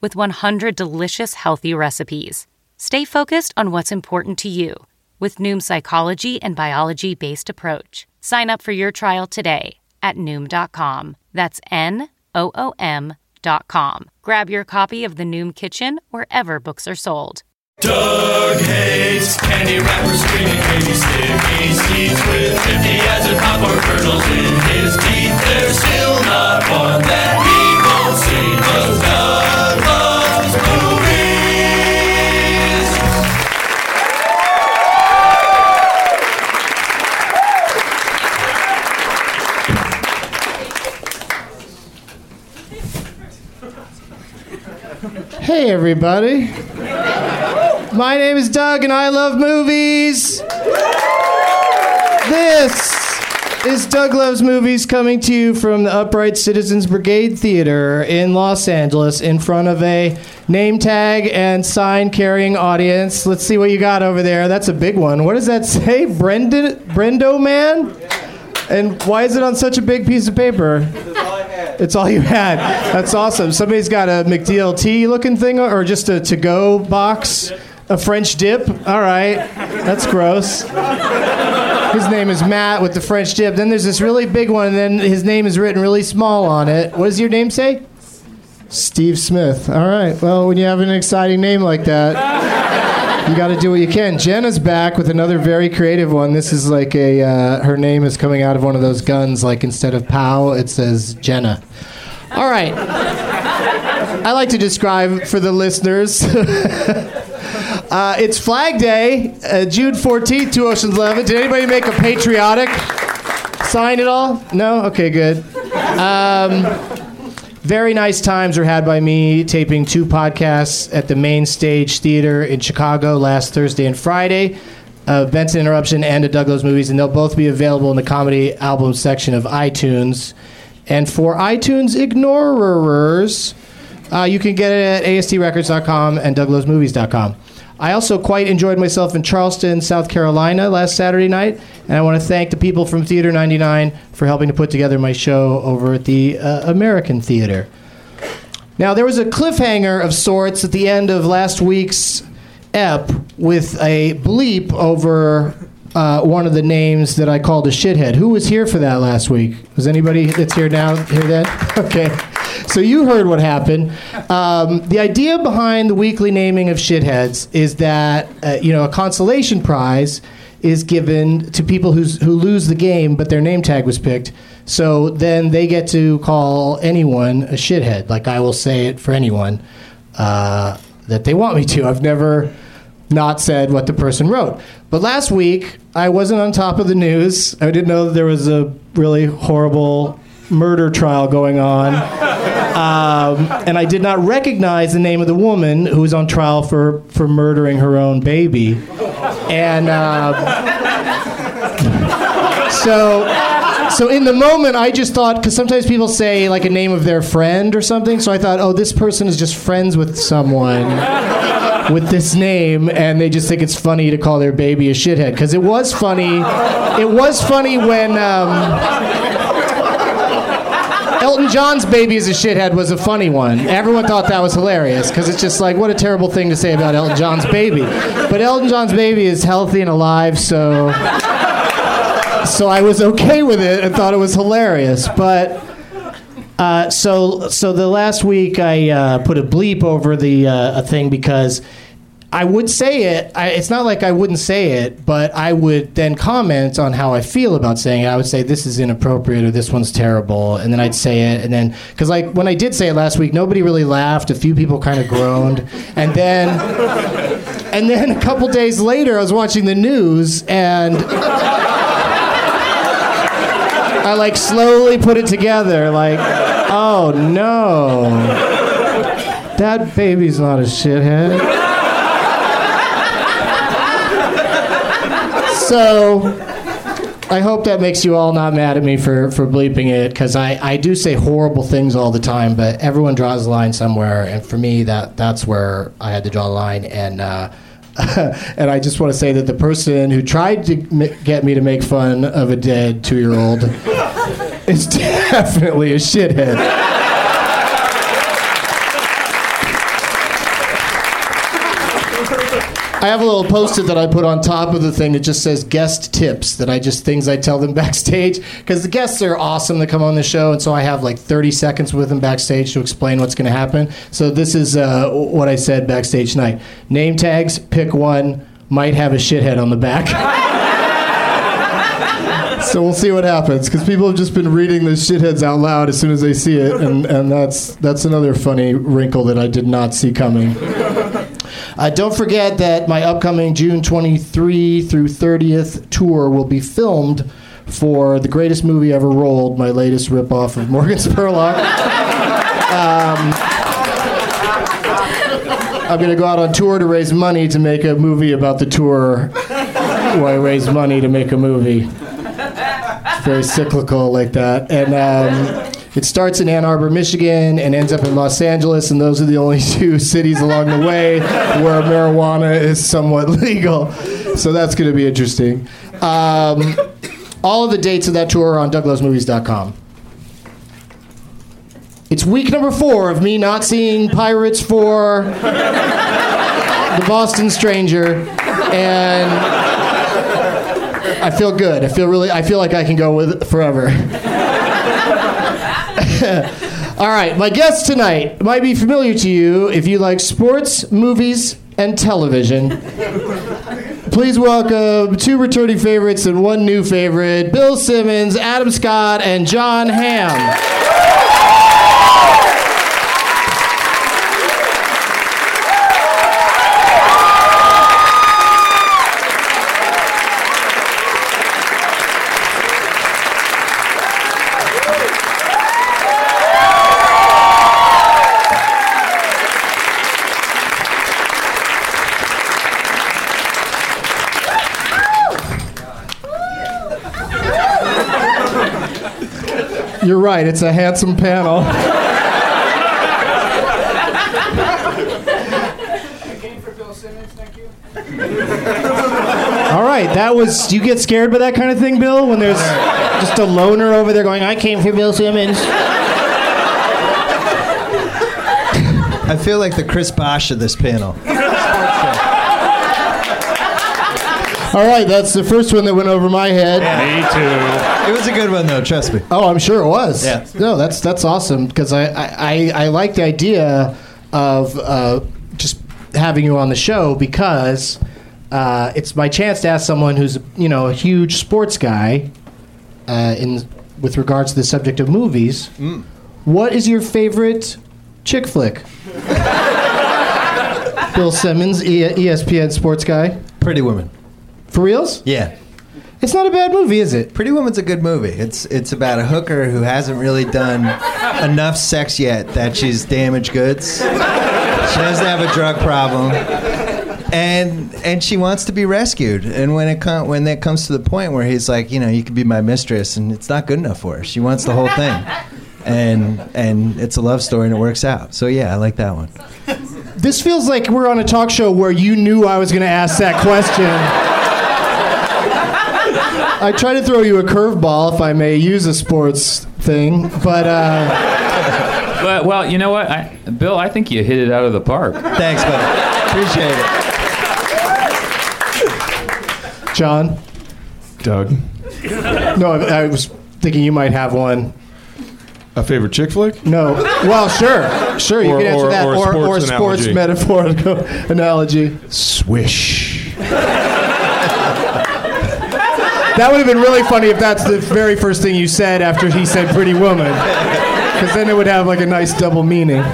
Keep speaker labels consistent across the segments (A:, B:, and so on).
A: with 100 delicious healthy recipes. Stay focused on what's important to you with Noom's psychology and biology based approach. Sign up for your trial today at Noom.com. That's N O O M.com. Grab your copy of the Noom Kitchen wherever books are sold.
B: Doug hates candy wrappers, screaming crazy sticky seeds with 50 as a popcorn kernels in his teeth. There's
C: everybody. My name is Doug, and I love movies. This is Doug Loves Movies coming to you from the Upright Citizens Brigade Theater in Los Angeles in front of a name tag and sign carrying audience. Let's see what you got over there. That's a big one. What does that say? Brendan, Brendo Man? And why is it on such a big piece of paper? It's all you had. That's awesome. Somebody's got a McDLT looking thing or just a to go box, a French dip. All right. That's gross. His name is Matt with the French dip. Then there's this really big one, and then his name is written really small on it. What does your name say? Steve Smith. All right. Well, when you have an exciting name like that, you got to do what you can. Jenna's back with another very creative one. This is like a, uh, her name is coming out of one of those guns, like instead of Pow, it says Jenna. All right. I like to describe for the listeners. uh, it's Flag Day, uh, June 14th, two Oceans 11. Did anybody make a patriotic sign at all? No? Okay, good. Um, very nice times were had by me taping two podcasts at the Main Stage Theater in Chicago last Thursday and Friday. Uh, Benson Interruption and a Doug Loves Movies, and they'll both be available in the comedy album section of iTunes. And for iTunes ignorers, uh, you can get it at astrecords.com and douglovesmovies.com. I also quite enjoyed myself in Charleston, South Carolina last Saturday night, and I want to thank the people from Theater 99 for helping to put together my show over at the uh, American Theater. Now, there was a cliffhanger of sorts at the end of last week's ep with a bleep over uh, one of the names that I called a shithead. Who was here for that last week? Was anybody that's here now here then? Okay. So you heard what happened. Um, the idea behind the weekly naming of shitheads is that uh, you know a consolation prize is given to people who lose the game, but their name tag was picked. So then they get to call anyone a shithead. Like I will say it for anyone uh, that they want me to. I've never not said what the person wrote. But last week, I wasn't on top of the news. I didn't know that there was a really horrible murder trial going on. Um, and I did not recognize the name of the woman who was on trial for, for murdering her own baby. And um, so, so in the moment, I just thought, because sometimes people say like a name of their friend or something, so I thought, oh, this person is just friends with someone with this name, and they just think it's funny to call their baby a shithead. Because it was funny. It was funny when. Um, Elton John's baby is a shithead was a funny one. Everyone thought that was hilarious because it's just like, what a terrible thing to say about Elton John's baby. But Elton John's baby is healthy and alive, so so I was okay with it and thought it was hilarious. But uh, so so the last week I uh, put a bleep over the uh, a thing because I would say it. I, it's not like I wouldn't say it, but I would then comment on how I feel about saying it. I would say this is inappropriate or this one's terrible, and then I'd say it, and then because like when I did say it last week, nobody really laughed. A few people kind of groaned, and then and then a couple days later, I was watching the news and. I like slowly put it together, like, oh no, that baby's not a shithead. So I hope that makes you all not mad at me for, for bleeping it because I, I do say horrible things all the time, but everyone draws a line somewhere, and for me that that's where I had to draw a line. And uh, and I just want to say that the person who tried to m- get me to make fun of a dead two year old is definitely a shithead. I have a little post-it that I put on top of the thing that just says guest tips that I just things I tell them backstage because the guests are awesome to come on the show and so I have like 30 seconds with them backstage to explain what's going to happen. So this is uh, what I said backstage tonight. Name tags, pick one, might have a shithead on the back. so we'll see what happens because people have just been reading the shitheads out loud as soon as they see it, and, and that's that's another funny wrinkle that I did not see coming. Uh, don't forget that my upcoming June 23 through 30th tour will be filmed for the greatest movie ever rolled, my latest ripoff of Morgan Spurlock. Um, I'm going to go out on tour to raise money to make a movie about the tour where I raise money to make a movie. It's very cyclical like that. And um, it starts in Ann Arbor, Michigan, and ends up in Los Angeles, and those are the only two cities along the way where marijuana is somewhat legal. So that's going to be interesting. Um, all of the dates of that tour are on douglovesmovies.com. It's week number four of me not seeing Pirates for the Boston Stranger, and I feel good. I feel really. I feel like I can go with it forever. All right, my guest tonight might be familiar to you if you like sports, movies, and television. Please welcome two returning favorites and one new favorite Bill Simmons, Adam Scott, and Jon Hamm. You're right, it's a handsome panel. All right, that was. Do you get scared by that kind of thing, Bill? When there's just a loner over there going, "I came for Bill Simmons."
D: I feel like the Chris Bosh of this panel.
C: All right, that's the first one that went over my head.
E: Me too.
D: It was a good one though, trust me.
C: Oh, I'm sure it was.
D: Yeah.
C: No, that's that's awesome because I, I, I, I like the idea of uh, just having you on the show because uh, it's my chance to ask someone who's you know a huge sports guy uh, in with regards to the subject of movies. What is your favorite chick flick? Bill Simmons, e- ESPN sports guy.
D: Pretty Woman.
C: For reals?
D: Yeah.
C: It's not a bad movie, is it?
D: Pretty Woman's a good movie. It's it's about a hooker who hasn't really done enough sex yet that she's damaged goods. She doesn't have a drug problem. And and she wants to be rescued. And when it com- when that comes to the point where he's like, you know, you could be my mistress and it's not good enough for her. She wants the whole thing. And and it's a love story and it works out. So yeah, I like that one.
C: This feels like we're on a talk show where you knew I was going to ask that question. I try to throw you a curveball, if I may use a sports thing, but uh,
E: But, well, you know what, I, Bill? I think you hit it out of the park.
D: Thanks, buddy. Appreciate it.
C: Jon.
F: Doug,
C: No, I, I was thinking you might have one.
F: a favorite chick flick?
C: No. Well, sure, sure. You
F: Or-
C: can answer
F: or-
C: that,
F: or a
C: or, or
F: sports
C: sports
F: analogy.
C: metaphorical analogy.
F: Swish.
C: That would have been really funny if that's the very first thing you said after he said "Pretty Woman," because then it would have like a nice double meaning.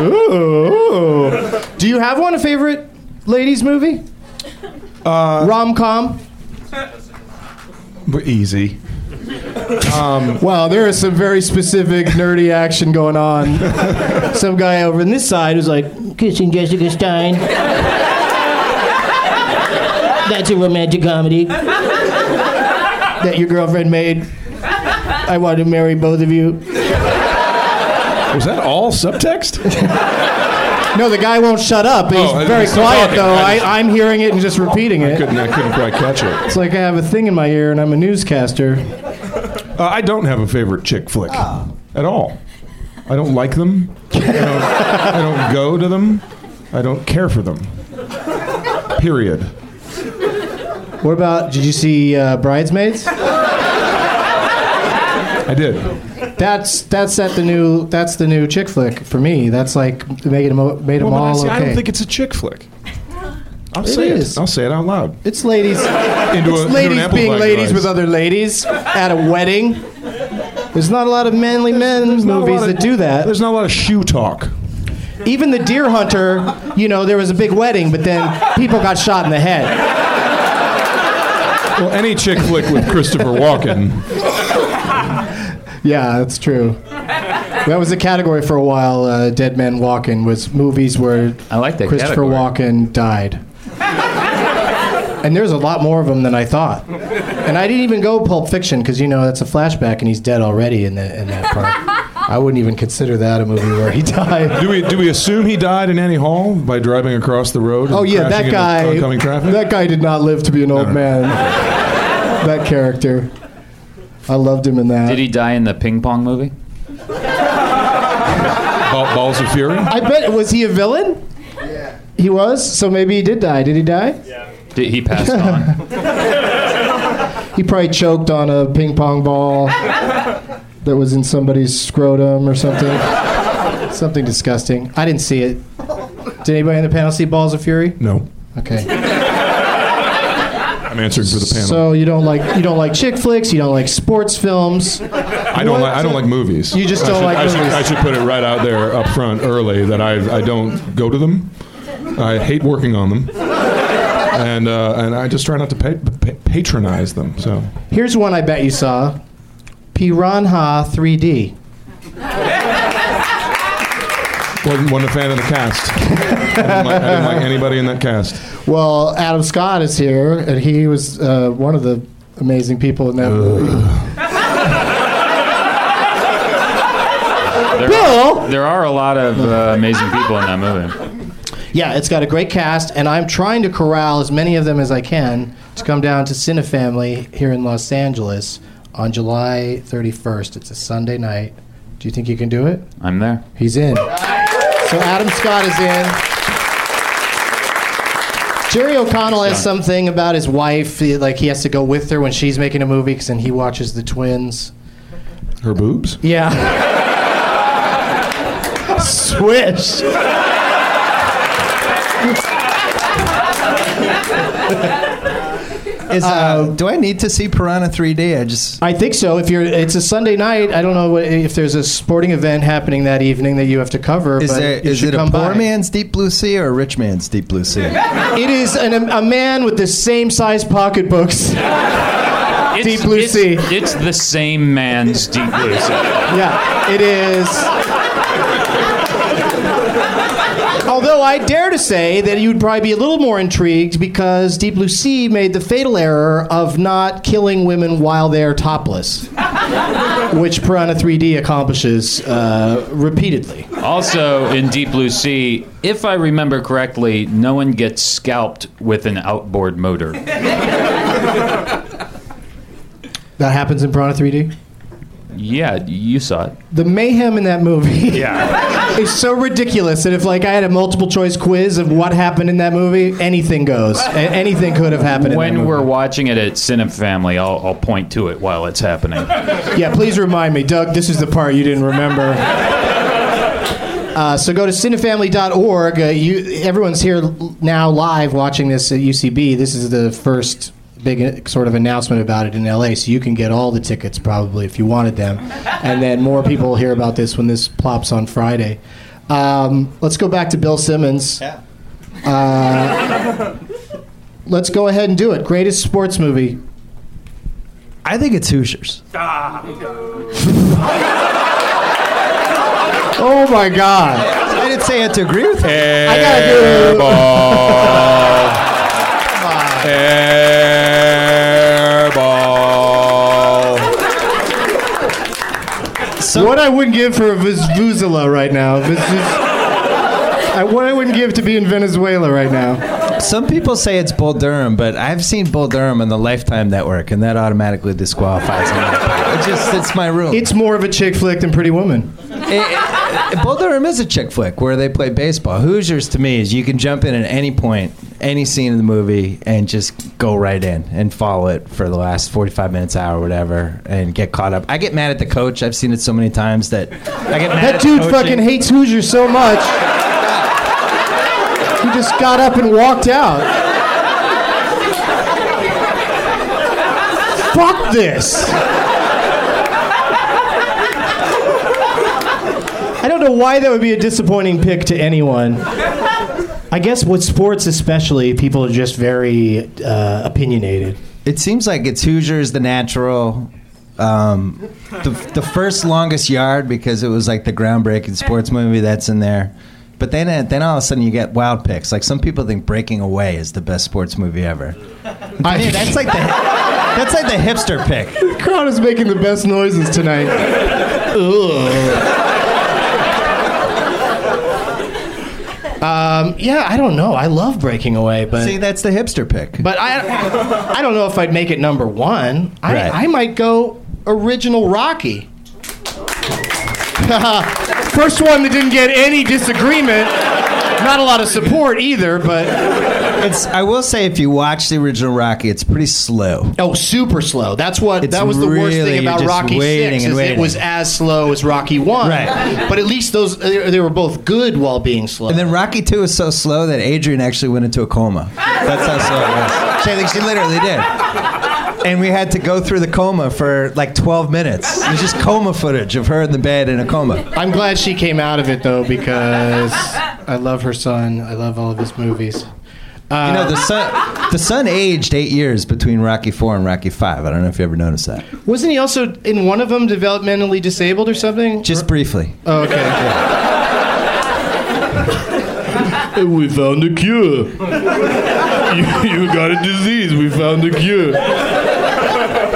C: Ooh. Do you have one a favorite ladies movie? Uh, Rom com.
F: Easy.
C: Wow, there is some very specific nerdy action going on. some guy over on this side who's like kissing Jessica Stein. That's a romantic comedy that your girlfriend made. I want to marry both of you.
F: Was that all subtext?
C: No, the guy won't shut up. He's
F: Oh,
C: very
F: he's
C: quiet
F: talking.
C: though.
F: I
C: I,
F: just-
C: I'm hearing it and just repeating it.
F: couldn't, I couldn't quite catch it.
C: It's like I have a thing in my ear and I'm a newscaster.
F: Uh, I don't have a favorite chick flick at all. I don't like them. I don't, I don't go to them. I don't care for them. Period.
C: What about? Did you see uh, Bridesmaids?
F: I did.
C: That's that's at the new that's the new chick flick for me. That's like made them made them
F: Well, but I,
C: all
F: see, I don't think it's a chick flick. I'll
C: It
F: say
C: is.
F: it. I'll say it out loud.
C: it's ladies.
F: Into
C: it's
F: a-
C: ladies
F: amplified
C: being ladies
F: device.
C: with other ladies at a wedding. There's not a lot of manly men
F: There's
C: movies
F: lot of-
C: that do that.
F: There's not a lot of shoe talk.
C: Even the Deer Hunter, you know, there was a big wedding, but then people got shot in the head.
F: Well, any chick flick with Christopher Walken.
C: Yeah, that's true. That was a category for a while. Uh, Dead Men Walking was movies where
E: I like that
C: Christopher
E: category.
C: Walken died. and there's a lot more of them than I thought. And I didn't even go Pulp Fiction because you know that's a flashback and he's dead already in the in that part. I wouldn't even consider that a movie where he died.
F: Do we do we assume he died in Annie Hall by driving across the road? and
C: Oh yeah, that guy.
F: oncoming traffic.
C: That guy did not live to be an old
F: no.
C: man. that character. I loved him in that.
E: Did he die in the ping pong movie?
F: Ball- Balls of Fury.
C: I bet was he a villain? Yeah. He was. So maybe he did die. Did he die? Yeah.
E: Did he passed on?
C: He probably choked on a ping pong ball that was in somebody's scrotum or something. something disgusting. I didn't see it. Did anybody in the panel see Balls of Fury?
F: No,
C: Okay.
F: I'm answering for the panel.
C: So you don't like you don't like chick flicks. You don't like sports films.
F: I don't like I don't like movies.
C: You just don't
F: should-
C: like
F: I should. I should put it right out there up front early that I I don't go to them. I hate working on them, and uh, and I just try not to pa- pa- patronize them. So
C: Here's one I bet you saw. Piranha 3D.
F: wasn't, wasn't a fan of the cast. I didn't, like, I didn't like anybody in that cast.
C: Well, Adam Scott is here, and he was uh, one of the amazing people in that movie.
E: They're
C: Bill, Bill.
E: There are a lot of uh, amazing people in that movie.
C: Yeah, it's got a great cast, and I'm trying to corral as many of them as I can to come down to Cinefamily here in Los Angeles on July 31st. It's a Sunday night. Do you think you can do it?
E: I'm there.
C: He's in. So Adam Scott is in. Jerry O'Connell has something about his wife, he- like he has to go with her when she's making a movie, because then he watches the twins.
F: Her boobs?
C: Yeah. Swish.
D: Is, uh, do I need to see Piranha 3D? I just
C: I think so. If you're, it's a Sunday night. I don't know what, if there's a sporting event happening that evening that you have to cover.
D: is
C: but
D: there
C: you
D: is
C: should
D: it a poor
C: by.
D: man's Deep Blue Sea or a rich man's Deep Blue Sea?
C: It is an, a man with the same size pocketbooks. Deep Blue
E: it's,
C: Sea.
E: It's the same man's Deep Blue Sea.
C: Yeah, it is. Although I dare to say that you'd probably be a little more intrigued because Deep Blue Sea made the fatal error of not killing women while they're topless, which Piranha 3D accomplishes uh, repeatedly.
E: Also, in Deep Blue Sea, if I remember correctly, no one gets scalped with an outboard motor.
C: That happens in Piranha 3D.
E: Yeah, you saw it.
C: The mayhem in that movie
E: Yeah.
C: is so ridiculous that if like I had a multiple choice quiz of what happened in that movie, anything goes. A- anything could have happened. in that
E: When
C: movie.
E: we're watching it at Cinefamily, I'll, I'll point to it while it's happening.
C: Yeah, please remind me, Doug. This is the part you didn't remember. Uh, so go to cinefamily.org. Uh, you, everyone's here now live watching this at UCB. This is the first big uh, sort of announcement about it in LA, so you can get all the tickets probably if you wanted them. And then more people will hear about this when this plops on Friday. Um, let's go back to Bill Simmons. Uh, let's go ahead and do it. Greatest sports movie.
D: I think it's Hoosiers.
C: Oh my God!
D: I didn't say I had to agree with it.
C: I gotta do. What I wouldn't give for a Vuvuzela right now. This is- I, what I wouldn't give to be in Venezuela right now.
D: Some people say it's Bull Durham, but I've seen Bull Durham on the Lifetime Network, and that automatically disqualifies me. It just it's my rule.
C: It's more of a chick flick than Pretty Woman.
D: It- it- Bull Durham is a chick flick where they play baseball. Hoosiers to me is you can jump in at any point, any scene in the movie, and just go right in and follow it for the last 45 minutes, hour, whatever, and get caught up. I get mad at the coach. I've seen it so many times that I get mad
C: That
D: at
C: dude fucking hates Hoosiers so much. He just got up and walked out. Fuck this. I don't know why that would be a disappointing pick to anyone. I guess with sports, especially, people are just very uh, opinionated.
D: It seems like it's Hoosiers, the natural. Um, the, the first longest yard because it was like the groundbreaking sports movie that's in there. But then, uh, then all of a sudden you get wild picks. Like some people think Breaking Away is the best sports movie ever. I mean, that's like the that's like the hipster pick.
C: The crowd is making the best noises tonight. Um, yeah, I don't know. I love Breaking Away, but
D: See, that's the hipster pick.
C: but I I don't know if I'd make it number one. I,
D: Right.
C: I might go original Rocky. First one that didn't get any disagreement. Not a lot of support either, but
D: It's I will say if you watch the original Rocky, it's pretty slow.
C: oh, super slow. That's what
D: It's
C: that was the worst thing about Rocky Six is it was as slow as Rocky One.
D: Right.
C: But at least those they they were both good while being slow.
D: And then Rocky Two is so slow that Adrian actually went into a coma. That's how slow it was. She, I think she literally did. And we had to go through the coma for like 12 minutes. It was just coma footage of her in the bed in a coma.
C: I'm glad she came out of it though because I love her son. I love all of his movies. Uh,
D: You know, the son, the son aged eight years between Rocky Four and Rocky Five. I don't know if you ever noticed that.
C: wasn't he also in one of them developmentally disabled or something?
D: Just briefly.
C: Oh, okay. we found a cure. you, you got a disease. We found a cure.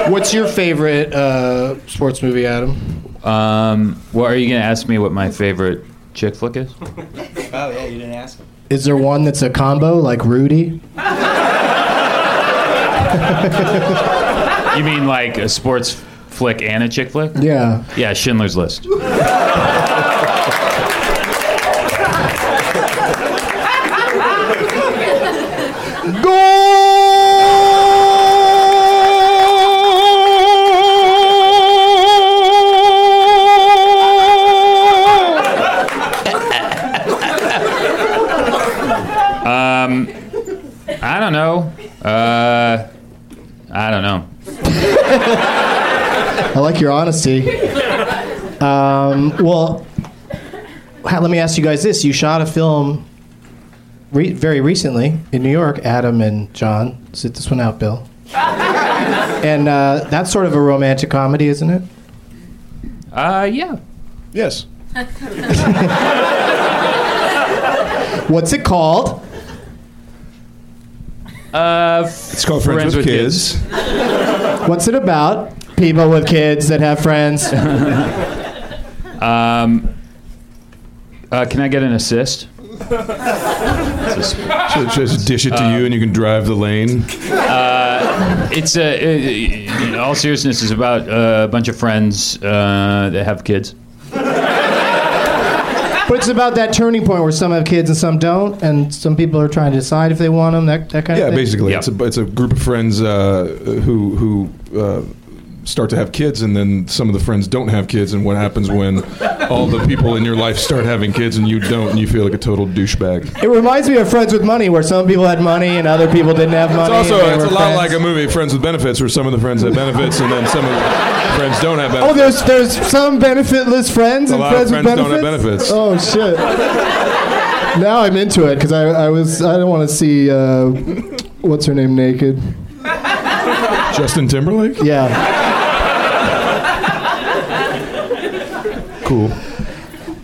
C: What's your favorite uh, sports movie, Adam?
E: Um, well, are you going to ask me what my favorite chick flick is?
D: Oh yeah, you didn't ask him.
C: Is there one that's a combo like Rudy?
E: You mean like a sports flick and a chick flick?
C: Yeah.
E: Yeah, Schindler's List. Um, I don't know. Uh, I don't know.
C: I like your honesty. Um, well, ha- let me ask you guys this: You shot a film re- very recently in New York. Adam and Jon, sit this one out, Bill. and uh, that's sort of a romantic comedy, isn't it?
E: Uh, yeah.
F: Yes.
C: What's it called?
E: Uh,
F: It's called Friends, with, Kids.
C: What's it about? People with kids that have friends.
E: Um, uh, can I get an assist?
F: So just dish it to you, and you can drive the lane.
E: It's a. Uh, in all seriousness, is about uh, a bunch of friends uh, that have kids.
C: But it's about that turning point where some have kids and some don't, and some people are trying to decide if they want them. That, that kind
F: Yeah,
C: of thing.
F: basically,
E: Yeah.
F: it's a it's a group of friends uh, who who uh, start to have kids, and then some of the friends don't have kids, and what happens when all the people in your life start having kids and you don't, and you feel like a total douchebag.
C: It reminds me of Friends with Money, where some people had money and other people didn't have money. It's also
F: it's a lot
C: friends.
F: like a movie, Friends with Benefits, where some of the friends have benefits, and then some of the friends don't have benefits.
C: Oh, there's there's some benefitless friends
F: A
C: and friends,
F: friends
C: with
F: don't have
C: benefits.
F: benefits.
C: Oh shit! now I'm into it because I, I was I don't want to see uh, what's her name naked.
F: Justin Timberlake,
C: Yeah.
F: Cool.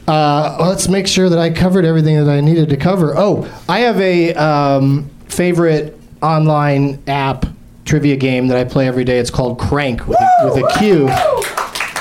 C: Uh, let's make sure that I covered everything that I needed to cover. Oh, I have a um, favorite online app trivia game that I play every day. It's called Qrank with a, with a Q.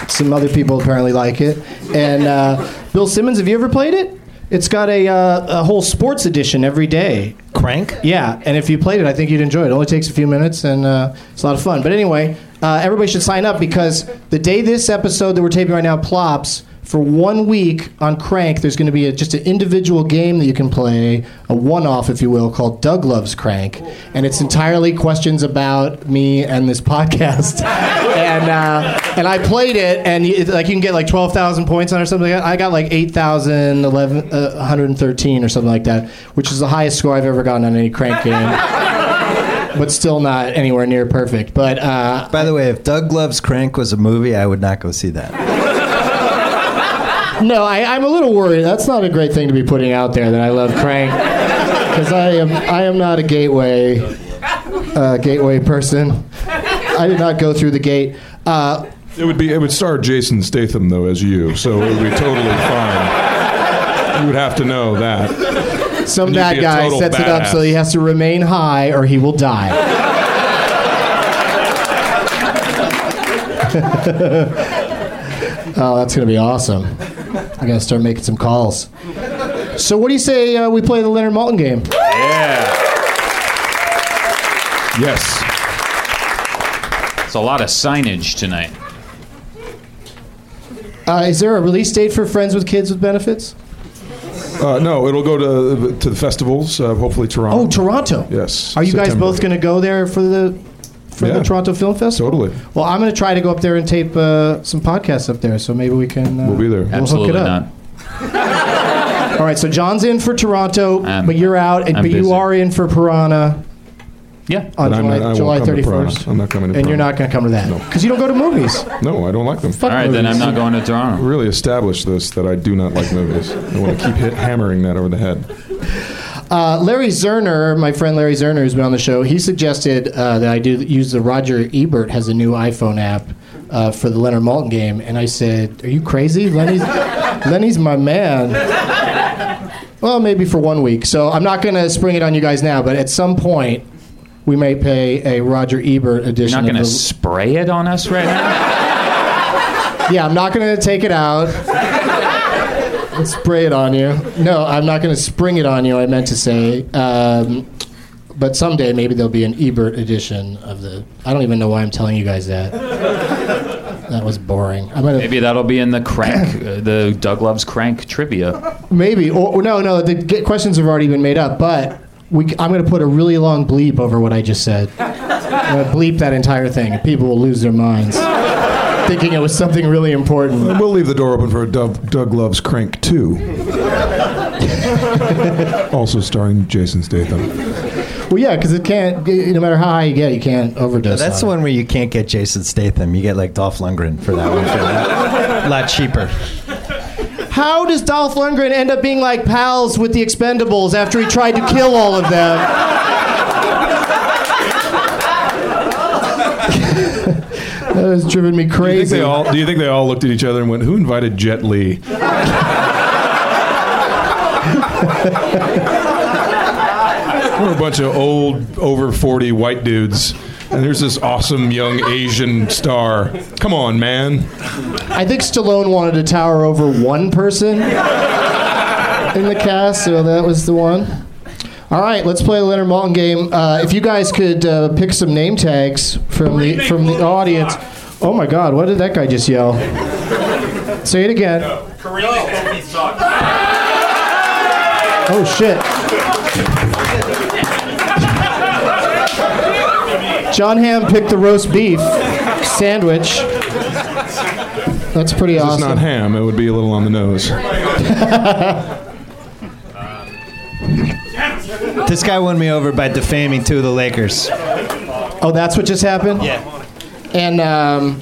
C: Some other people apparently like it. And uh, Bill Simmons, have you ever played it? It's got a, uh, a whole sports edition every day.
D: Qrank.
C: Yeah, and if you played it, I think you'd enjoy it. It only takes a few minutes, and uh, it's a lot of fun. But anyway, uh, everybody should sign up because the day this episode that we're taping right now plops, for one week on Qrank, there's going to be a, just an individual game that you can play, a one-off, if you will, called Doug Loves Qrank, and it's entirely questions about me and this podcast. and uh, and I played it, and you, like you can get like twelve thousand points on or something. Like that. I got like 8,000, 11, uh, or something like that, which is the highest score I've ever gotten on any Qrank game. but still not anywhere near perfect. But uh,
D: By the way, if Doug Loves Qrank was a movie, I would not go see that.
C: No, I, I'm a little worried. That's not a great thing to be putting out there that I love Qrank because I am I am not a gateway uh, gateway person. I did not go through the gate. Uh,
F: It would be it would star Jason Statham though as you, so it would be totally fine. You would have to know that.
C: some
F: And
C: bad guy
F: total
C: sets it up so he has to remain high or he will die. oh, that's gonna be awesome. I'm gonna start making some calls. So, what do you say uh, we play the Leonard Maltin game?
E: Yeah.
F: Yes.
E: It's a lot of signage tonight.
C: Uh, is there a release date for Friends with Kids with Benefits?
F: Uh, no, it'll go to to the festivals. Uh, hopefully Toronto.
C: Oh, Toronto.
F: Yes.
C: Are you guys both going to go there for the for
F: Yeah.
C: the Toronto Film Festival?
F: Totally.
C: Well, I'm going to try to go up there and tape uh, some podcasts up there, so maybe we can. Uh,
F: We'll be there.
C: We'll
E: Absolutely
C: hook it
E: not.
C: up. All right, so Jon's in for Toronto,
E: I'm-
C: but you're out, and,
E: I'm
C: but you are in for Piranha
E: Yeah.
C: on July,
F: not-
C: July
F: come to Piranha.
C: 31st.
F: I'm not coming to
C: And you're not going to come to that
F: No.
C: because you don't go to movies.
F: No, I don't like them.
C: Fuck
E: All right, then I'm not going to Toronto.
F: Really establish this that I do not like movies. I want to keep hit, hammering that over the head.
C: Uh, Larry Zerner, my friend Larry Zerner, who's been on the show, he suggested uh, that I do use the Roger Ebert has a new iPhone app uh, for the Leonard Maltin game, and I said, "Are you crazy? Lenny's Lenny's my man." Well, maybe for one week. So I'm not going to spring it on you guys now, but at some point, we may pay a Roger Ebert edition.
E: You're not going to
C: the,
E: spray it on us right now?
C: Yeah, I'm not going to take it out and spray it on you. No, I'm not going to spring it on you, I meant to say. Um, but someday maybe there'll be an Ebert edition of the. I don't even know why I'm telling you guys that. That was boring. I'm gonna
E: Maybe that'll be in the Qrank, uh, the Doug Loves Qrank trivia.
C: maybe or no, no. The questions have already been made up, but we, I'm going to put a really long bleep over what I just said. I'm bleep that entire thing, people will lose their minds, thinking it was something really important.
F: And we'll leave the door open for a Doug, Doug Loves Qrank 2. also starring Jason Statham.
C: Well, yeah, because it can't. No matter how high you get, you can't overdose.
D: That's the
C: on
D: one where you can't get Jason Statham. You get like Dolph Lundgren for that one. For that. A lot cheaper.
C: How does Dolph Lundgren end up being like pals with the Expendables after he tried to kill all of them? that has driven me
F: Do you, think
C: crazy.
F: they all, do you think they all looked at each other and went, Who invited Jet Li? We're a bunch of old, over 40 white dudes. And there's this awesome young Asian star. Come on, man.
C: I think Stallone wanted to tower over one person in the cast, so that was the one. All right, let's play a Leonard Maltin game. Uh, if you guys could uh, pick some name tags from the from the audience. Oh my God! What did that guy just yell? Say it again. Oh shit! Jon Hamm picked the roast beef sandwich. That's pretty awesome.
F: It's
C: awesome.
F: not ham. It would be a little on the nose.
D: This guy won me over by defaming two of the Lakers.
C: Oh, that's what just happened?
D: Yeah.
C: And um,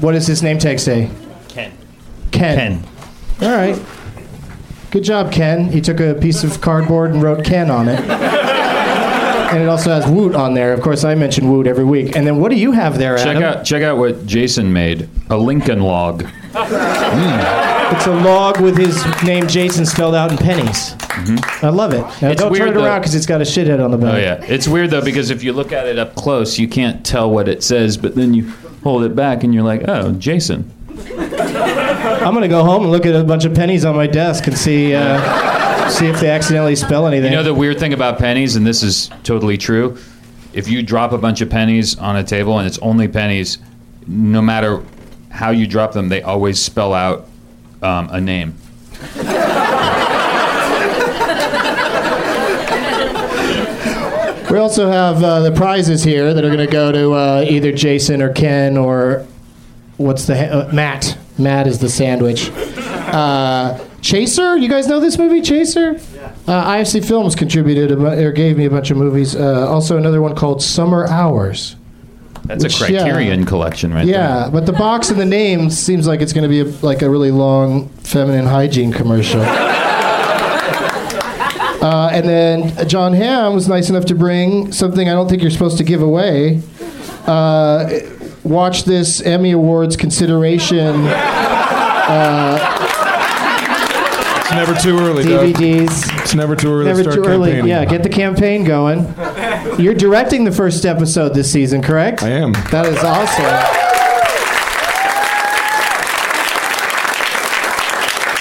C: what does his name tag say?
D: Ken.
C: Ken.
D: Ken.
C: All right. Good job, Ken. He took a piece of cardboard and wrote Ken on it. and it also has Woot on there. Of course, I mention Woot every week. And then what do you have there,
E: Check
C: Adam?
E: out check out what Jason made. A Lincoln log.
C: It's a log with his name Jason spelled out in pennies. I love it. Now,
E: Mm-hmm.
C: Don't turn it
E: though.
C: around because it's got a shithead on the back.
E: Oh yeah, it's weird though because if you look at it up close, you can't tell what it says, but then you hold it back and you're like, oh, Jason.
C: I'm gonna go home and look at a bunch of pennies on my desk and see uh, see if they accidentally spell anything.
E: You know the weird thing about pennies, and this is totally true. If you drop a bunch of pennies on a table and it's only pennies, no matter how you drop them, they always spell out um, a name.
C: We also have uh, the prizes here that are going to go to uh, either Jason or Ken or what's the ha- uh, Matt. Matt is the sandwich. Uh, Chaser, you guys know this movie, Chaser? Uh, IFC Films contributed a bu- or gave me a bunch of movies. Uh, also, another one called Summer Hours.
E: That's
C: Which,
E: a
C: yeah.
E: Criterion collection, right
C: Yeah, but the box and the name seems like it's going to be a, like a really long feminine hygiene commercial. uh, and then Jon Hamm was nice enough to bring something I don't think you're supposed to give away. Uh, watch this Emmy Awards consideration
F: It's never too early, Doug.
C: DVDs.
F: It's never too early
C: Never
F: to start
C: too early.
F: campaigning.
C: Yeah, get the campaign going. You're directing the first episode this season, correct?
F: I am.
C: That is awesome.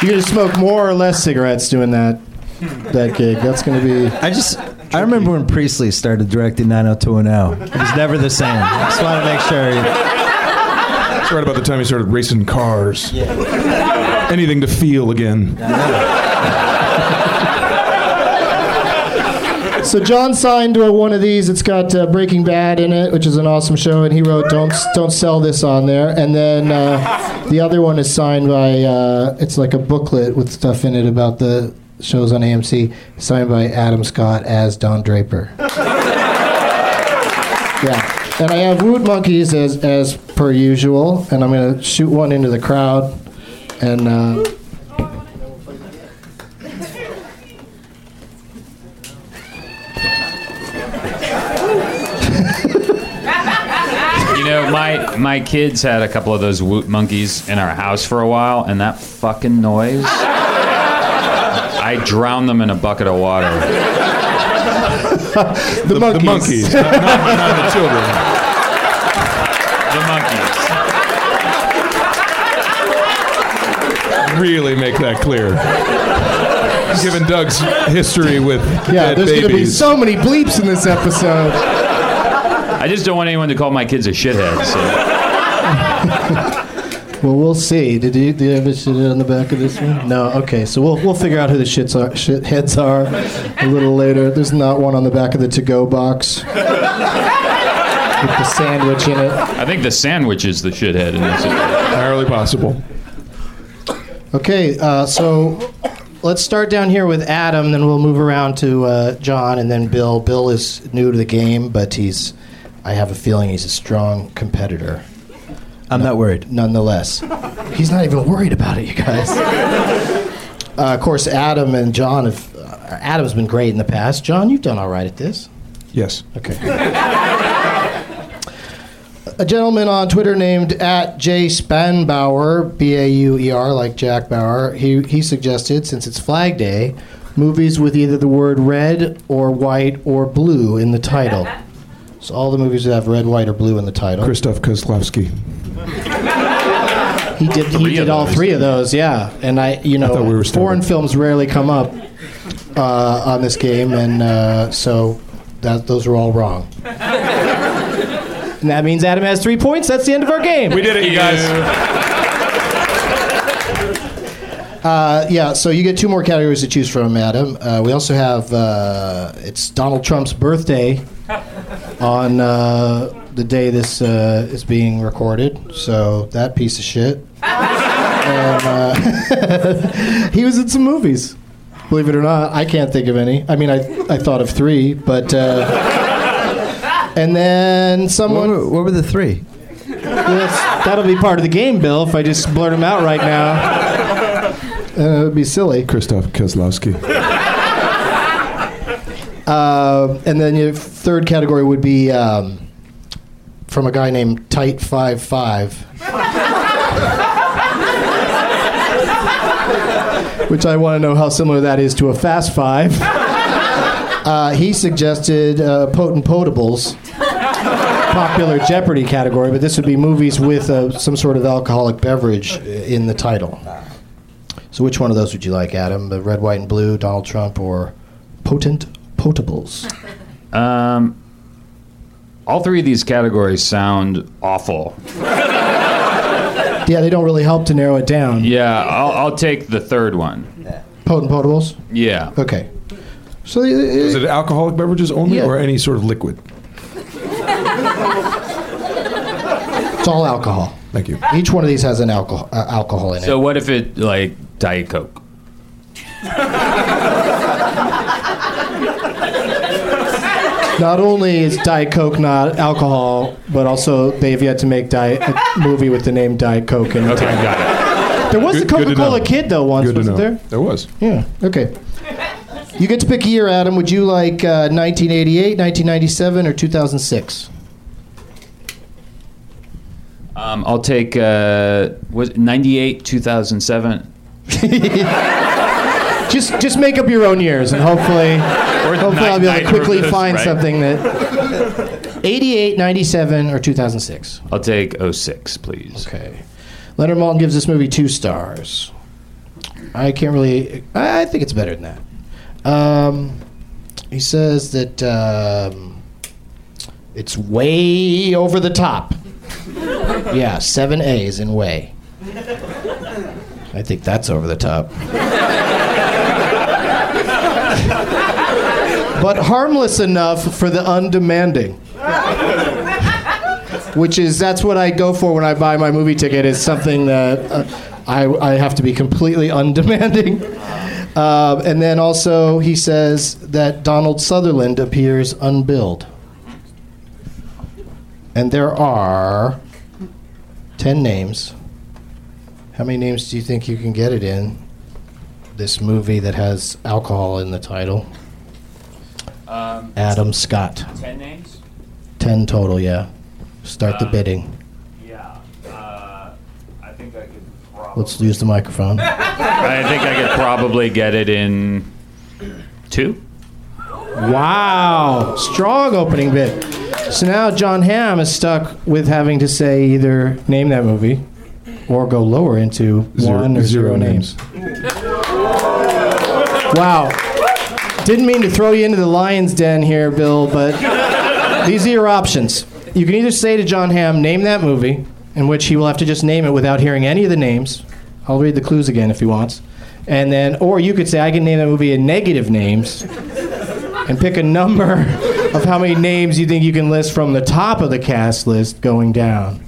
C: You're gonna smoke more or less cigarettes doing that that gig. That's gonna be.
D: I just I remember when Priestley started directing 90210. It was never the same. I just want to make sure.
F: It's right about the time he started racing cars. Anything to feel again.
C: So Jon signed one of these. It's got uh, Breaking Bad in it, which is an awesome show, and he wrote "Don't don't sell this" on there. And then uh, the other one is signed by. Uh, it's like a booklet with stuff in it about the shows on AMC, signed by Adam Scott as Don Draper. yeah, and I have Woot Monkeys as as per usual, and I'm gonna shoot one into the crowd, and. Uh,
E: You know, my my kids had a couple of those woot monkeys in our house for a while, and that fucking noise. I drowned them in a bucket of water.
C: the, monkeys.
F: The monkeys, not, not- not the children.
E: The monkeys.
F: Really make that clear. Given Doug's history with
C: Yeah,
F: dead
C: there's going to be
F: babies.
C: so many bleeps in this episode.
E: I just don't want anyone to call my kids a shithead. So.
C: Well, we'll see. Did you, do you have a shit on the back of this one? No. Okay, so we'll we'll figure out who the shits are, shit heads are a little later. There's not one on the back of the to-go box with the sandwich in it.
E: I think the sandwich is the shithead in this.
F: entirely possible.
C: Okay, uh, so let's start down here with Adam, then we'll move around to uh, Jon, and then Bill. Bill is new to the game, but he's. I have a feeling he's a strong competitor.
D: I'm not worried.
C: nonetheless. He's not even worried about it, you guys. Uh, of course, Adam and Jon have. Uh, Adam's been great in the past. Jon, you've done all right at this.
F: Yes.
C: Okay. A gentleman on Twitter named at J Spanbauer, B A U E R, like Jack Bauer, he, he suggested, since it's Flag Day, movies with either the word red or white or blue in the title. So all the movies that have red, white, or blue in the title.
F: Krzysztof Kieślowski.
C: He did. He
E: Three
C: did all
E: those.
C: three of those. Yeah, and I, you know,
F: thought we were
C: foreign films rarely come up uh, on this game, and uh, so that those are all wrong. And that means Adam has three points. That's the end of our game.
F: We did it, you guys.
C: Uh, yeah, so you get two more categories to choose from, Adam. Uh, we also have uh, it's Donald Trump's birthday on uh, the day this uh, is being recorded. So that piece of shit. and, uh, he was in some movies. Believe it or not, I can't think of any. I mean, I I thought of three, but uh, and then
D: What
C: someone.
D: were, what were the three?
C: That's, that'll be part of the game, Bill. If I just blurt them out right now, uh, it would be silly.
F: Krzysztof Kieślowski.
C: Uh, and then your third category would be um, from a guy named Tight Five Five, which I want to know how similar that is to a Fast Five. Uh, he suggested uh, Potent Potables, popular Jeopardy category, but this would be movies with uh, some sort of alcoholic beverage in the title. So, which one of those would you like, Adam? The red, white, and blue, Donald Trump, or Potent Potables?
E: Um, all three of these categories sound awful.
C: Yeah, they don't really help to narrow it down.
E: Yeah, I'll, I'll take the third one.
C: Potent Potables?
E: Yeah.
C: Okay. So,
F: Is
C: uh,
F: it alcoholic beverages only
C: Yeah.
F: or any sort of liquid?
C: it's all alcohol.
F: Thank you.
C: Each one of these has an alcohol, uh, alcohol in it.
E: So what if it like Diet Coke?
C: Not only is Diet Coke not alcohol, but also they've yet to make diet, a movie with the name Diet Coke in the
E: Okay,
C: title.
E: got it.
C: There was
F: Good-
C: a Coca-Cola. Kid though once,
F: Good
C: wasn't
F: know.
C: there?
F: There was.
C: Yeah. Okay. You get to pick a year, Adam. Would you like uh, 1988, 1997, or 2006?
E: Um, I'll take uh, was 98, 2007,
C: Just, just make up your own years, and hopefully, hopefully I'll be able to quickly find
E: right?
C: something that 88, 97, or 2006.
E: I'll take 06, please.
C: Okay. Leonard Maltin gives this movie two stars. I can't really. I I think it's better than that. Um, he says that um, it's way over the top. yeah, seven A's in way. I think that's over the top. but harmless enough for the undemanding which is that's what I go for when I buy my movie ticket is something that uh, I, I have to be completely undemanding. Um, and then also he says that Donald Sutherland appears unbilled. And there are 10 names. How many names do you think you can get it in? This movie that has alcohol in the title.
E: Um,
C: Adam Scott.
E: 10 names?
C: 10 total, yeah. Start the bidding. Let's use the microphone.
E: I think I could probably get it in two.
C: Wow, strong opening bit. So now Jon Hamm is stuck with having to say either name that movie or go lower into
F: Zero-
C: one or zero,
F: zero
C: names. Wow. Didn't mean to throw you into the lion's den here, Bill, but these are your options. You can either say to Jon Hamm, name that movie, in which he will have to just name it without hearing any of the names. I'll read the clues again if he wants. And then, or you could say, I can name that movie in negative names and pick a number of how many names you think you can list from the top of the cast list going down.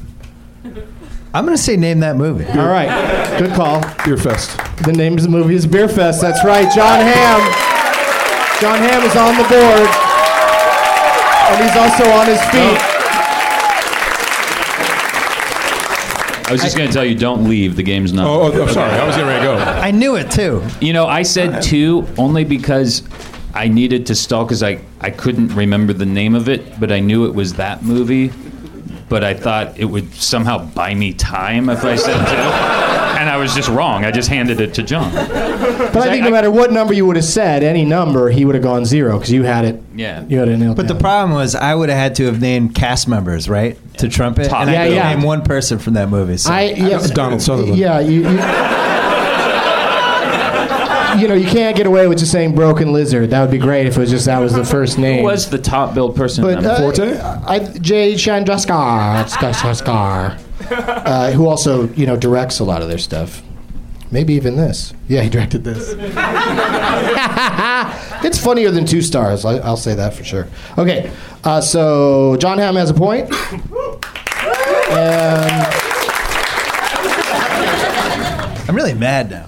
D: I'm gonna say name that movie.
C: All right, good call.
F: Beerfest.
C: The name of the movie is Beerfest. That's right, Jon Hamm. Jon Hamm is on the board, and he's also on his feet.
E: I was just going to tell you, don't leave. The game's not.
F: Oh, oh, I'm sorry. I was getting ready to go.
D: I knew it too.
E: You know, I said two only because I needed to stall because I, I couldn't remember the name of it, but I knew it was that movie. But I thought it would somehow buy me time if I said two. And I was just wrong. I just handed it to Jon.
C: But I think
E: I-
C: no matter what number you would have said, any number, he would have gone zero because you had it.
E: Yeah.
C: You had it nailed
D: But the
C: down.
D: problem was I would have had to have named cast members, right? To trumpet.
E: Top
D: and I
C: Yeah,
D: could
C: yeah.
D: name one person from that movie. So.
C: I yeah,
F: Donald Sutherland.
C: Yeah, you, you, you know, you can't get away with just saying broken lizard. That would be great if it was just that was the first name.
E: Who was the top billed person? in
C: But
E: that
C: uh,
E: movie?
F: Forte?
C: I, Jay Chandrasekhar, Chandrasekhar, uh, who also you know directs a lot of their stuff. Maybe even this. Yeah, he directed this. it's funnier than two stars. I, I'll say that for sure. Okay, uh, so Jon Hamm has a point. And
D: I'm really mad now.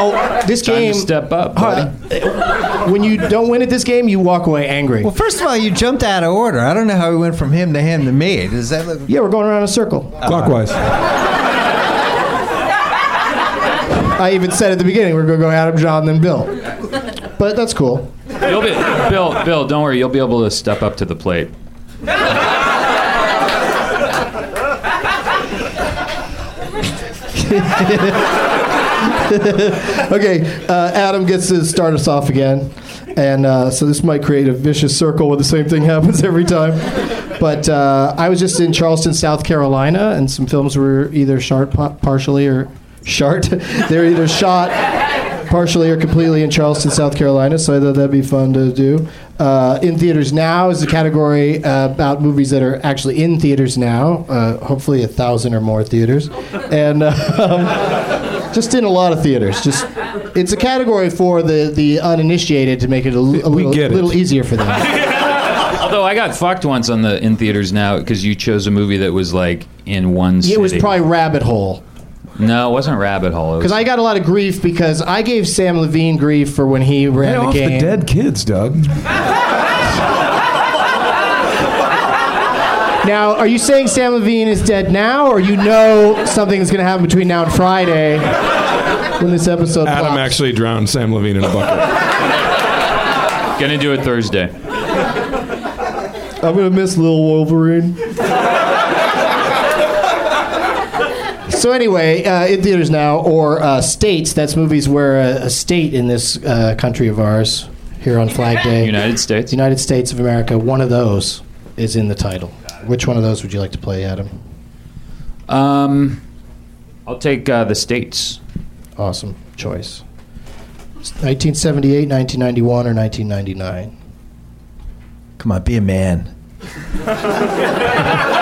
C: oh, this
E: Time
C: game.
E: to step up, buddy.
C: uh, when you don't win at this game, you walk away angry.
D: Well, first of all, you jumped out of order. I don't know how we went from him to him to me. Does that look?
C: Yeah, we're going around in a circle.
F: Clockwise.
C: I even said at the beginning we're going to go Adam, Jon, then Bill. But that's cool.
E: You'll be, Bill, Bill, don't worry. You'll be able to step up to the plate.
C: Okay, uh, Adam gets to start us off again. And uh, so this might create a vicious circle where the same thing happens every time. But uh, I was just in Charleston, South Carolina, and some films were either shot partially or shot. They're either shot partially or completely in Charleston, South Carolina. So I thought that'd be fun to do. Uh, in theaters now is a category uh, about movies that are actually in theaters now. Uh, hopefully, a thousand or more theaters, and. Um, just in a lot of theaters. Just it's a category for the, the uninitiated to make it a, l- a
F: We
C: little,
F: get it.
C: little easier for them.
E: Although I got fucked once on the in theaters now because you chose a movie that was like in one. City.
C: it was probably Rabbit Hole
E: no, it wasn't Rabbit Hole. It was-
C: because I got a lot of grief because I gave Sam Levine grief for when he ran
F: Get
C: the
F: off
C: game.
F: the dead kids, Doug.
C: Now, are you saying Sam Levine is dead now, or you know something is going to happen between now and Friday when this episode?
F: Adam
C: plops?
F: actually drowned Sam Levine in a bucket.
E: gonna do it Thursday.
C: I'm gonna miss Lil Wolverine. So anyway, uh, in theaters now, or uh, states. That's movies where a, a state in this uh, country of ours, here on Flag Day,
E: United States.
C: United States of America. One of those is in the title. Which one of those would you like to play, Adam?
E: Um, I'll take uh, the states.
C: Awesome choice. 1978, 1991, or 1999.
D: Come on, be a man.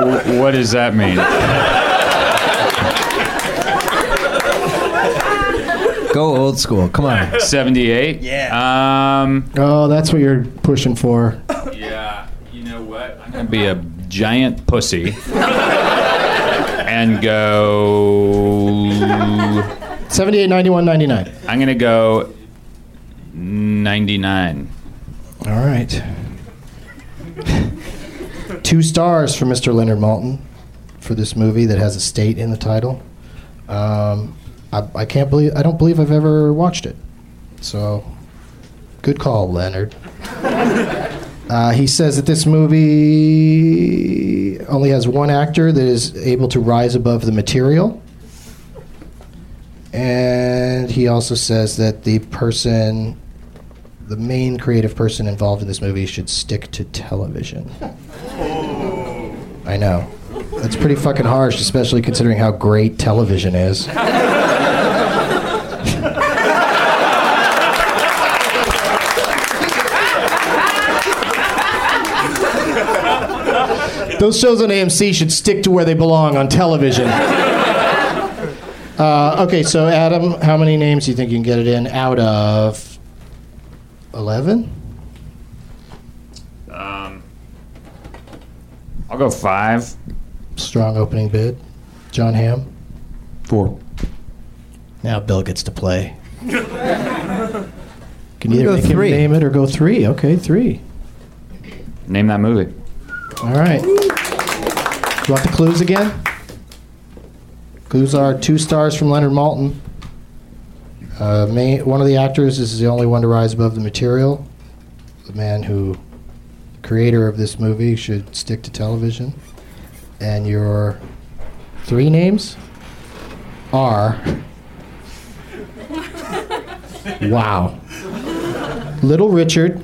E: W- what does that mean?
D: Go old school. Come on.
E: Seventy-eight.
D: Yeah.
E: Um.
C: Oh, that's what you're pushing for.
E: Yeah. You know what? I'm gonna be a giant pussy and go.
C: 78, 91, 99.
E: I'm gonna go ninety-nine.
C: All right. Two stars for Mr. Leonard Maltin for this movie that has a state in the title. Um, I, I can't believe I don't believe I've ever watched it. So, good call, Leonard. Uh, he says that this movie only has one actor that is able to rise above the material. And he also says that the person the main creative person involved in this movie should stick to television. I know. That's pretty fucking harsh, especially considering how great television is. Those shows on AMC should stick to where they belong on television. Uh, okay, so Adam, how many names do you think you can get it in out of 11?
E: Um, I'll go five.
C: Strong opening bid. Jon Hamm.
F: Four.
C: Now Bill gets to play. Can
D: I'm
C: either
D: gonna
C: make
D: go three.
C: him name it or go three. Okay, three.
E: Name that movie.
C: All right. You want the clues again? Clues are two stars from Leonard Maltin. Uh, main, one of the actors is the only one to rise above the material. The man who, creator of this movie, should stick to television. And your three names are. Wow. Little Richard.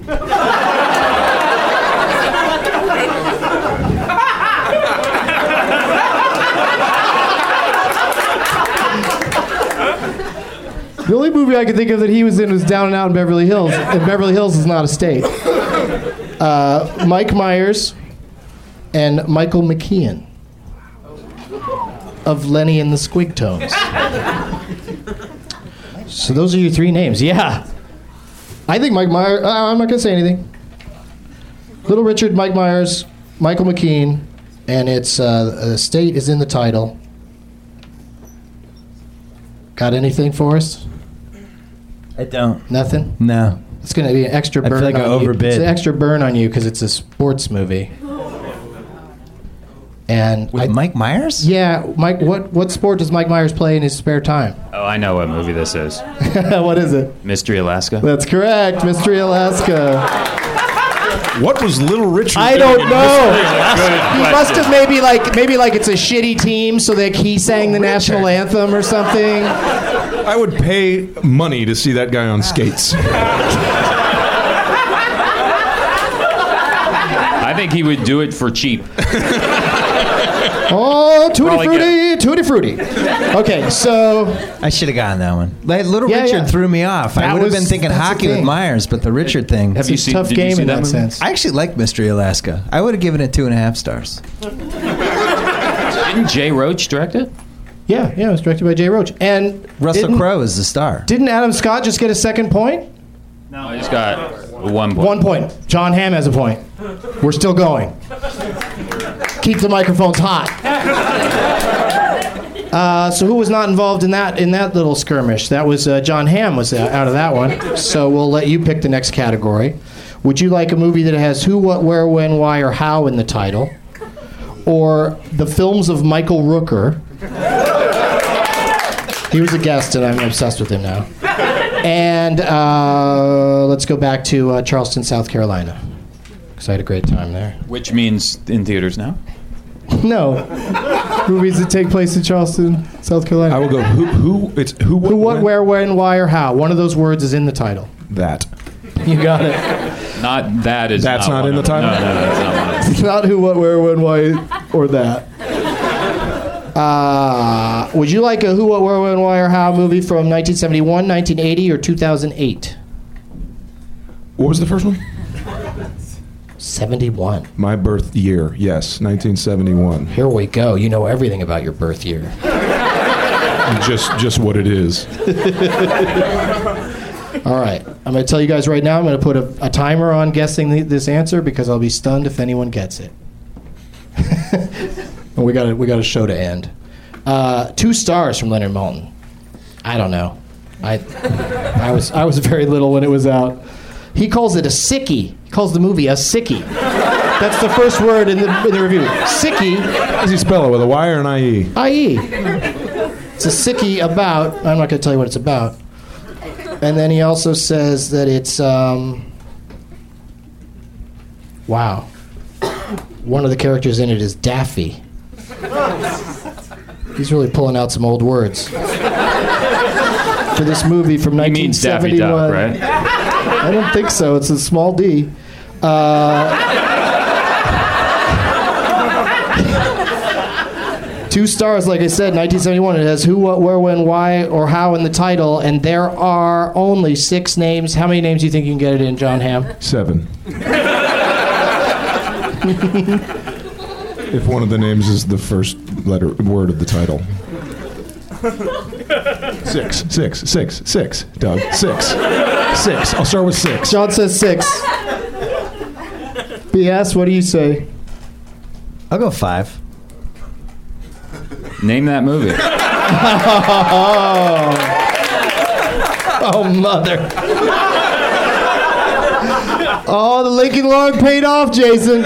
C: The only movie I could think of that he was in was Down and Out in Beverly Hills, and Beverly Hills is not a state. Uh, Mike Myers and Michael McKean of Lenny and the Squigtones. So those are your three names. Yeah. I think Mike Myers, uh, I'm not going to say anything. Little Richard, Mike Myers, Michael McKean, and it's uh, uh, state is in the title. Got anything for us?
D: I don't.
C: Nothing.
D: No.
C: It's going to be an extra
D: I
C: burn.
D: feel like I
C: on you.
D: overbid.
C: It's an extra burn on you because it's a sports movie. And
D: With
C: I,
D: Mike Myers?
C: yeah, Mike. What what sport does Mike Myers play in his spare time?
E: Oh, I know what movie this is.
C: what is it?
E: Mystery Alaska.
C: That's correct, Mystery Alaska.
F: What was Little Richard?
C: I
F: doing
C: don't know. He must have maybe like maybe like it's a shitty team, so that he sang the national anthem or something.
F: I would pay money to see that guy on skates.
E: I think he would do it for cheap.
C: Oh, tutti
E: Probably
C: frutti, tutti frutti. Okay, so
D: I should have gotten that one. Like, Little
C: Yeah,
D: Richard
C: yeah.
D: threw me off. I
C: That
D: would have
C: was-
D: been thinking
C: that's the
D: hockey with
C: thing.
D: Myers, but the Richard thing.
E: Have you
C: a
E: seen?
C: tough
E: did you
C: game
E: see
C: in that
E: movie?
C: sense.
D: I actually like Mystery Alaska. I would have given it two and a half stars.
E: Didn't Jay Roach direct it?
C: Yeah, yeah, it was directed by Jay Roach. And
D: Russell
C: didn't-
D: Crowe is the star.
C: Didn't Adam Scott just get a second point?
E: No, he's got one point.
C: One point. Jon Hamm has a point. We're still going. Keep the microphones hot. Uh, so who was not involved in that in that little skirmish? That was uh, Jon Hamm was uh, out of that one. So we'll let you pick the next category. Would you like a movie that has who, what, where, when, why, or how in the title, or the films of Michael Rooker? He was a guest, and I'm obsessed with him now. And uh, let's go back to uh, Charleston, South Carolina, because I had a great time there.
E: Which means in theaters now.
C: No, movies that take place in Charleston, South Carolina.
F: I will go. Who? Who? It's who?
C: Who, what,
F: when?
C: where, when, why, or how. One of those words is in the title.
F: That.
C: You got it.
E: Not that is.
F: That's not
E: one
F: in the title?
E: No, no, that's not one.
C: It's not who, what, where, when, why, or that. Uh, would you like a who, what, where, when, why, or how movie from 1971, 1980, or 2008?
F: What was the first one?
C: 71.
F: My birth year. Yes, 1971.
C: Here we go. You know everything about your birth year.
F: just, just what it is.
C: All right. I'm going to tell you guys right now, I'm going to put a, a timer on guessing the, this answer because I'll be stunned if anyone gets it. We got a, we got a show to end. Uh, two stars from Leonard Maltin. I don't know. I I was I was very little when it was out. He calls it a sickie. He calls the movie a sickie. That's the first word in the, in the review. Sickie,
F: How does he spell it? With a Y or an IE?
C: i.e. It's a sickie about. I'm not going to tell you what it's about. And then he also says that it's. Um, wow. One of the characters in it is Daffy. He's really pulling out some old words. For this movie from
E: He means Daffy
C: 1971.
E: Duck, right?
C: I don't think so. It's a small D. Uh, two stars, like I said, 1971. It has who, what, where, when, why, or how in the title, and there are only six names. How many names do you think you can get it in, Jon Hamm?
F: Seven. if one of the names is the first letter word of the title. Six, six, six, six, Doug. Six. Six. I'll start with six.
C: Jon says six. BS, what do you say?
D: I'll go five.
E: Name that movie.
C: Oh, mother. Oh, the Lincoln Log paid off, Jason.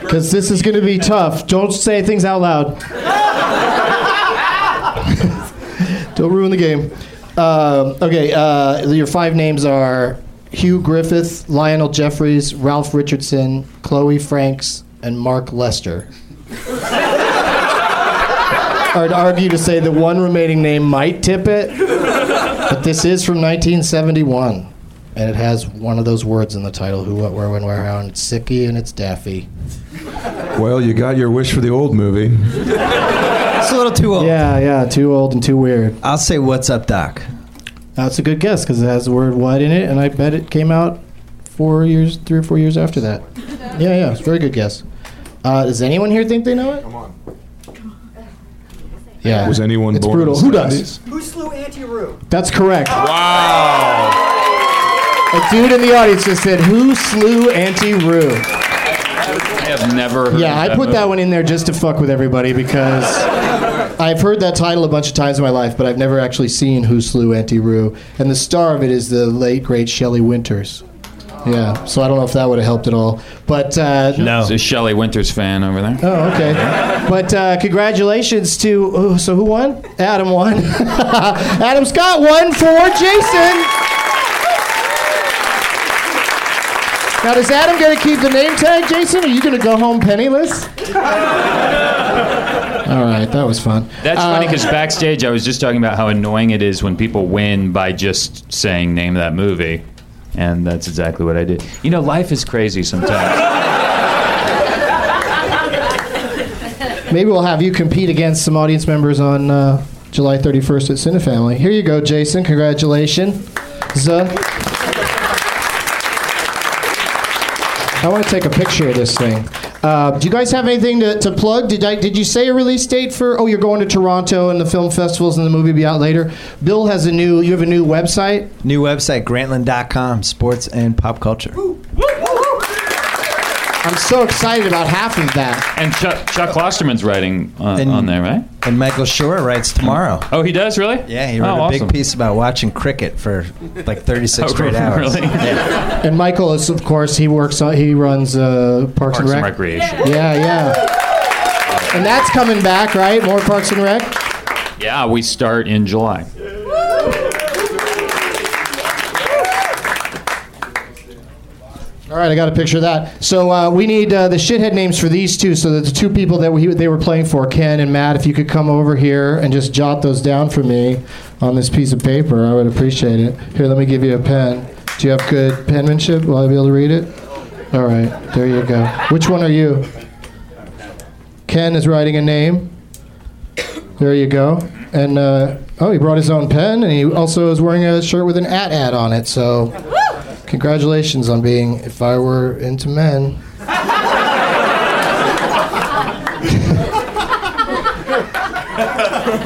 C: Because this is going to be tough. Don't say things out loud. Don't ruin the game. Um, okay, uh, your five names are Hugh Griffith, Lionel Jeffries, Ralph Richardson, Chloe Franks, and Mark Lester. I'd argue to say the one remaining name might tip it, but this is from 1971, and it has one of those words in the title: who, what, where, when, where, how. And it's Sicky and it's Daffy.
F: Well, you got your wish for the old movie.
D: It's a little too old.
C: Yeah, yeah, too old and too weird.
D: I'll say, "What's up, Doc?"
C: That's a good guess because it has the word "what" in it, and I bet it came out four years, three or four years after that. Yeah, yeah, it's a very good guess. Uh, does anyone here think they know it?
F: Come on.
C: Yeah.
F: Was anyone
C: It's
F: born
C: brutal.
F: in
C: Who does?
F: 70s?
G: Who slew Auntie Roo?
C: That's correct.
F: Wow.
C: A dude in the audience just said, "Who slew Auntie Roo?"
E: I have never heard
C: Yeah,
E: of
C: I put
E: movie.
C: that one in there just to fuck with everybody because I've heard that title a bunch of times in my life, but I've never actually seen Who Slew Auntie Roo. And the star of it is the late great Shelley Winters. Yeah, so I don't know if that would have helped at all. But uh,
E: It's a Shelley Winters fan over there.
C: Oh, okay. But uh, congratulations to oh, so who won? Adam won. Adam Scott won for Jason. Now, does Adam get to keep the name tag, Jason? Are you going to go home penniless? All right, that was fun.
E: That's
C: Uh,
E: funny because backstage I was just talking about how annoying it is when people win by just saying name that movie, and that's exactly what I did. You know, life is crazy sometimes.
C: Maybe we'll have you compete against some audience members on uh, July 31st at Cinefamily. Here you go, Jason. Congratulations. I want to take a picture of this thing. Uh, do you guys have anything to, to plug? Did I did you say a release date for? Oh, you're going to Toronto and the film festivals and the movie be out later. Bill has a new. You have a new website.
D: New website, Grantland.com, sports and pop culture.
C: I'm so excited about half of that.
E: And Chuck, Chuck Klosterman's writing on,
D: And-
E: on there, right?
D: And Michael Schur writes tomorrow.
E: Oh, he does really?
D: Yeah, he wrote
E: oh,
D: a big piece about watching cricket for like 36
E: Oh,
D: straight hours.
E: really?
D: Yeah.
C: And Michael is, of course, he works. On, he runs uh, Parks,
E: Parks
C: and
E: and Recreation.
C: Yeah, yeah. And that's coming back, right? More Parks and Rec.
E: Yeah, we start in July.
C: All right, I got a picture of that. So uh, we need uh, the shithead names for these two. So that the two people that we, they were playing for, Ken and Matt, if you could come over here and just jot those down for me on this piece of paper, I would appreciate it. Here, let me give you a pen. Do you have good penmanship? Will I be able to read it? All right, there you go. Which one are you? Ken is writing a name. There you go. And uh, oh, he brought his own pen, and he also is wearing a shirt with an at ad on it. So. Congratulations on being If I Were Into Men.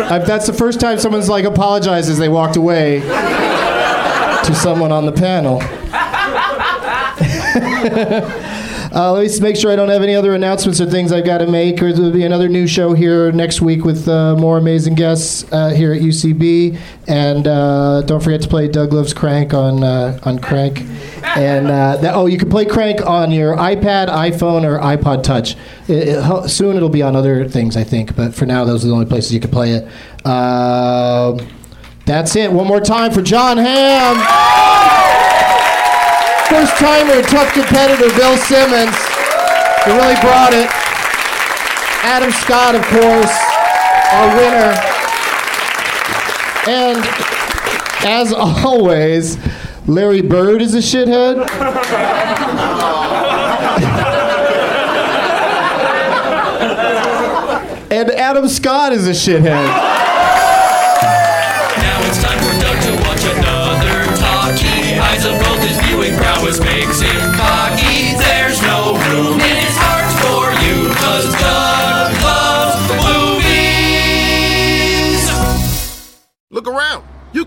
C: I, that's the first time someone's like apologized as they walked away to someone on the panel. uh, let me make sure I don't have any other announcements or things I've got to make. Or there'll be another new show here next week with uh, more amazing guests uh, here at UCB. And uh, don't forget to play Doug Loves Qrank on uh, on Qrank. And uh, that, oh, you can play Qrank on your iPad, iPhone, or iPod Touch. It, it, soon it'll be on other things, I think. But for now, those are the only places you can play it. Uh, that's it. One more time for Jon Hamm. First timer, tough competitor, Bill Simmons. He really brought it. Adam Scott, of course, our winner. And as always, Larry Bird is a shithead. and Adam Scott is a shithead.